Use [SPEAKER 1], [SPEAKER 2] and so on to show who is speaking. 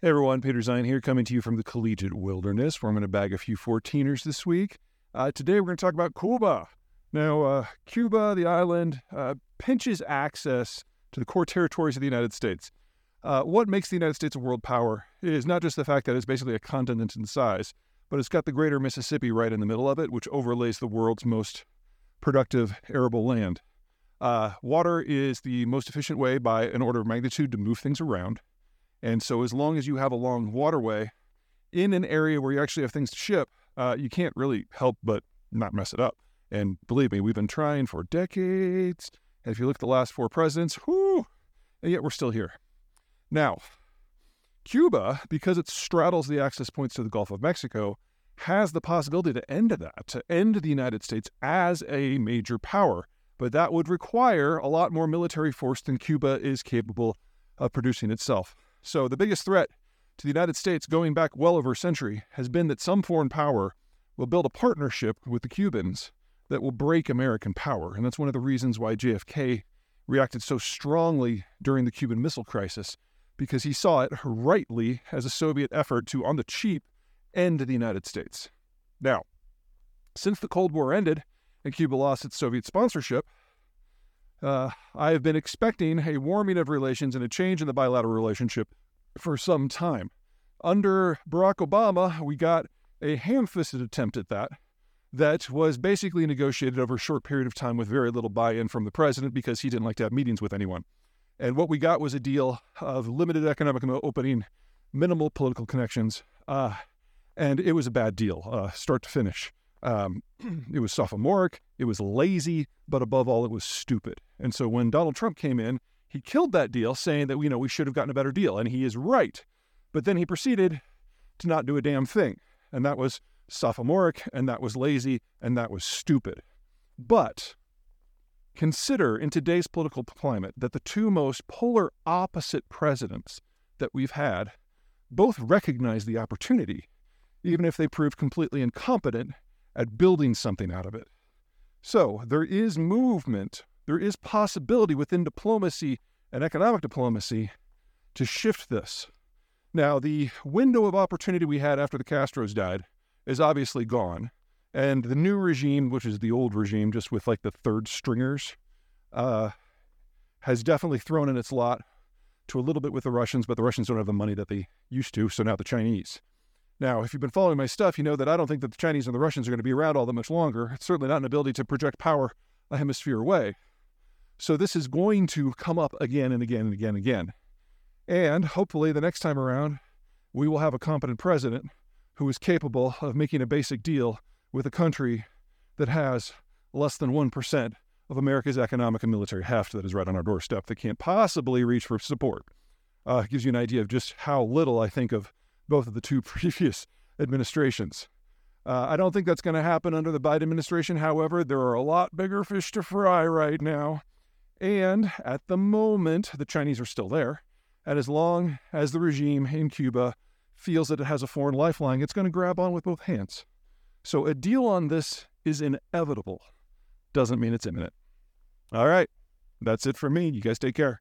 [SPEAKER 1] Hey everyone, Peter Zeihan here, coming to you from the collegiate wilderness, where I'm going to bag a few 14ers this week. Uh, today we're going to talk about Cuba. Now, uh, Cuba, the island, uh, pinches access to the core territories of the United States. Uh, what makes the United States a world power is not just the fact that it's basically a continent in size, but it's got the greater Mississippi right in the middle of it, which overlays the world's most productive arable land. Uh, water is the most efficient way by an order of magnitude to move things around. And so, as long as you have a long waterway in an area where you actually have things to ship, uh, you can't really help but not mess it up. And believe me, we've been trying for decades. And if you look at the last four presidents, whoo, and yet we're still here. Now, Cuba, because it straddles the access points to the Gulf of Mexico, has the possibility to end that, to end the United States as a major power. But that would require a lot more military force than Cuba is capable of producing itself. So the biggest threat to the United States going back well over a century has been that some foreign power will build a partnership with the Cubans that will break American power. And that's one of the reasons why JFK reacted so strongly during the Cuban Missile Crisis, because he saw it rightly as a Soviet effort to, on the cheap, end the United States. Now, since the Cold War ended and Cuba lost its Soviet sponsorship, uh, I have been expecting a warming of relations and a change in the bilateral relationship for some time. Under Barack Obama, we got a ham fisted attempt at that, that was basically negotiated over a short period of time with very little buy in from the president because he didn't like to have meetings with anyone. And what we got was a deal of limited economic opening, minimal political connections, uh, and it was a bad deal, uh, start to finish. Um, it was sophomoric, it was lazy, but above all, it was stupid. And so when Donald Trump came in, he killed that deal, saying that you know we should have gotten a better deal, and he is right. But then he proceeded to not do a damn thing, and that was sophomoric, and that was lazy, and that was stupid. But consider in today's political climate that the two most polar opposite presidents that we've had both recognize the opportunity, even if they proved completely incompetent at building something out of it. So there is movement, there is possibility within diplomacy and economic diplomacy to shift this. Now, the window of opportunity we had after the Castros died is obviously gone. And the new regime, which is the old regime, just with like the third stringers, uh, has definitely thrown in its lot to a little bit with the Russians, but the Russians don't have the money that they used to, so now the Chinese. Now, if you've been following my stuff, you know that I don't think that the Chinese and the Russians are going to be around all that much longer. It's certainly not an ability to project power a hemisphere away. So this is going to come up again and again and again and again. And hopefully, the next time around, we will have a competent president who is capable of making a basic deal with a country that has less than 1% of America's economic and military heft that is right on our doorstep that can't possibly reach for support. Uh, gives you an idea of just how little I think of both of the two previous administrations. Uh, I don't think that's going to happen under the Biden administration. However, there are a lot bigger fish to fry right now. And at the moment, the Chinese are still there. And as long as the regime in Cuba feels that it has a foreign lifeline, it's going to grab on with both hands. So a deal on this is inevitable. Doesn't mean it's imminent. All right. That's it for me. You guys take care.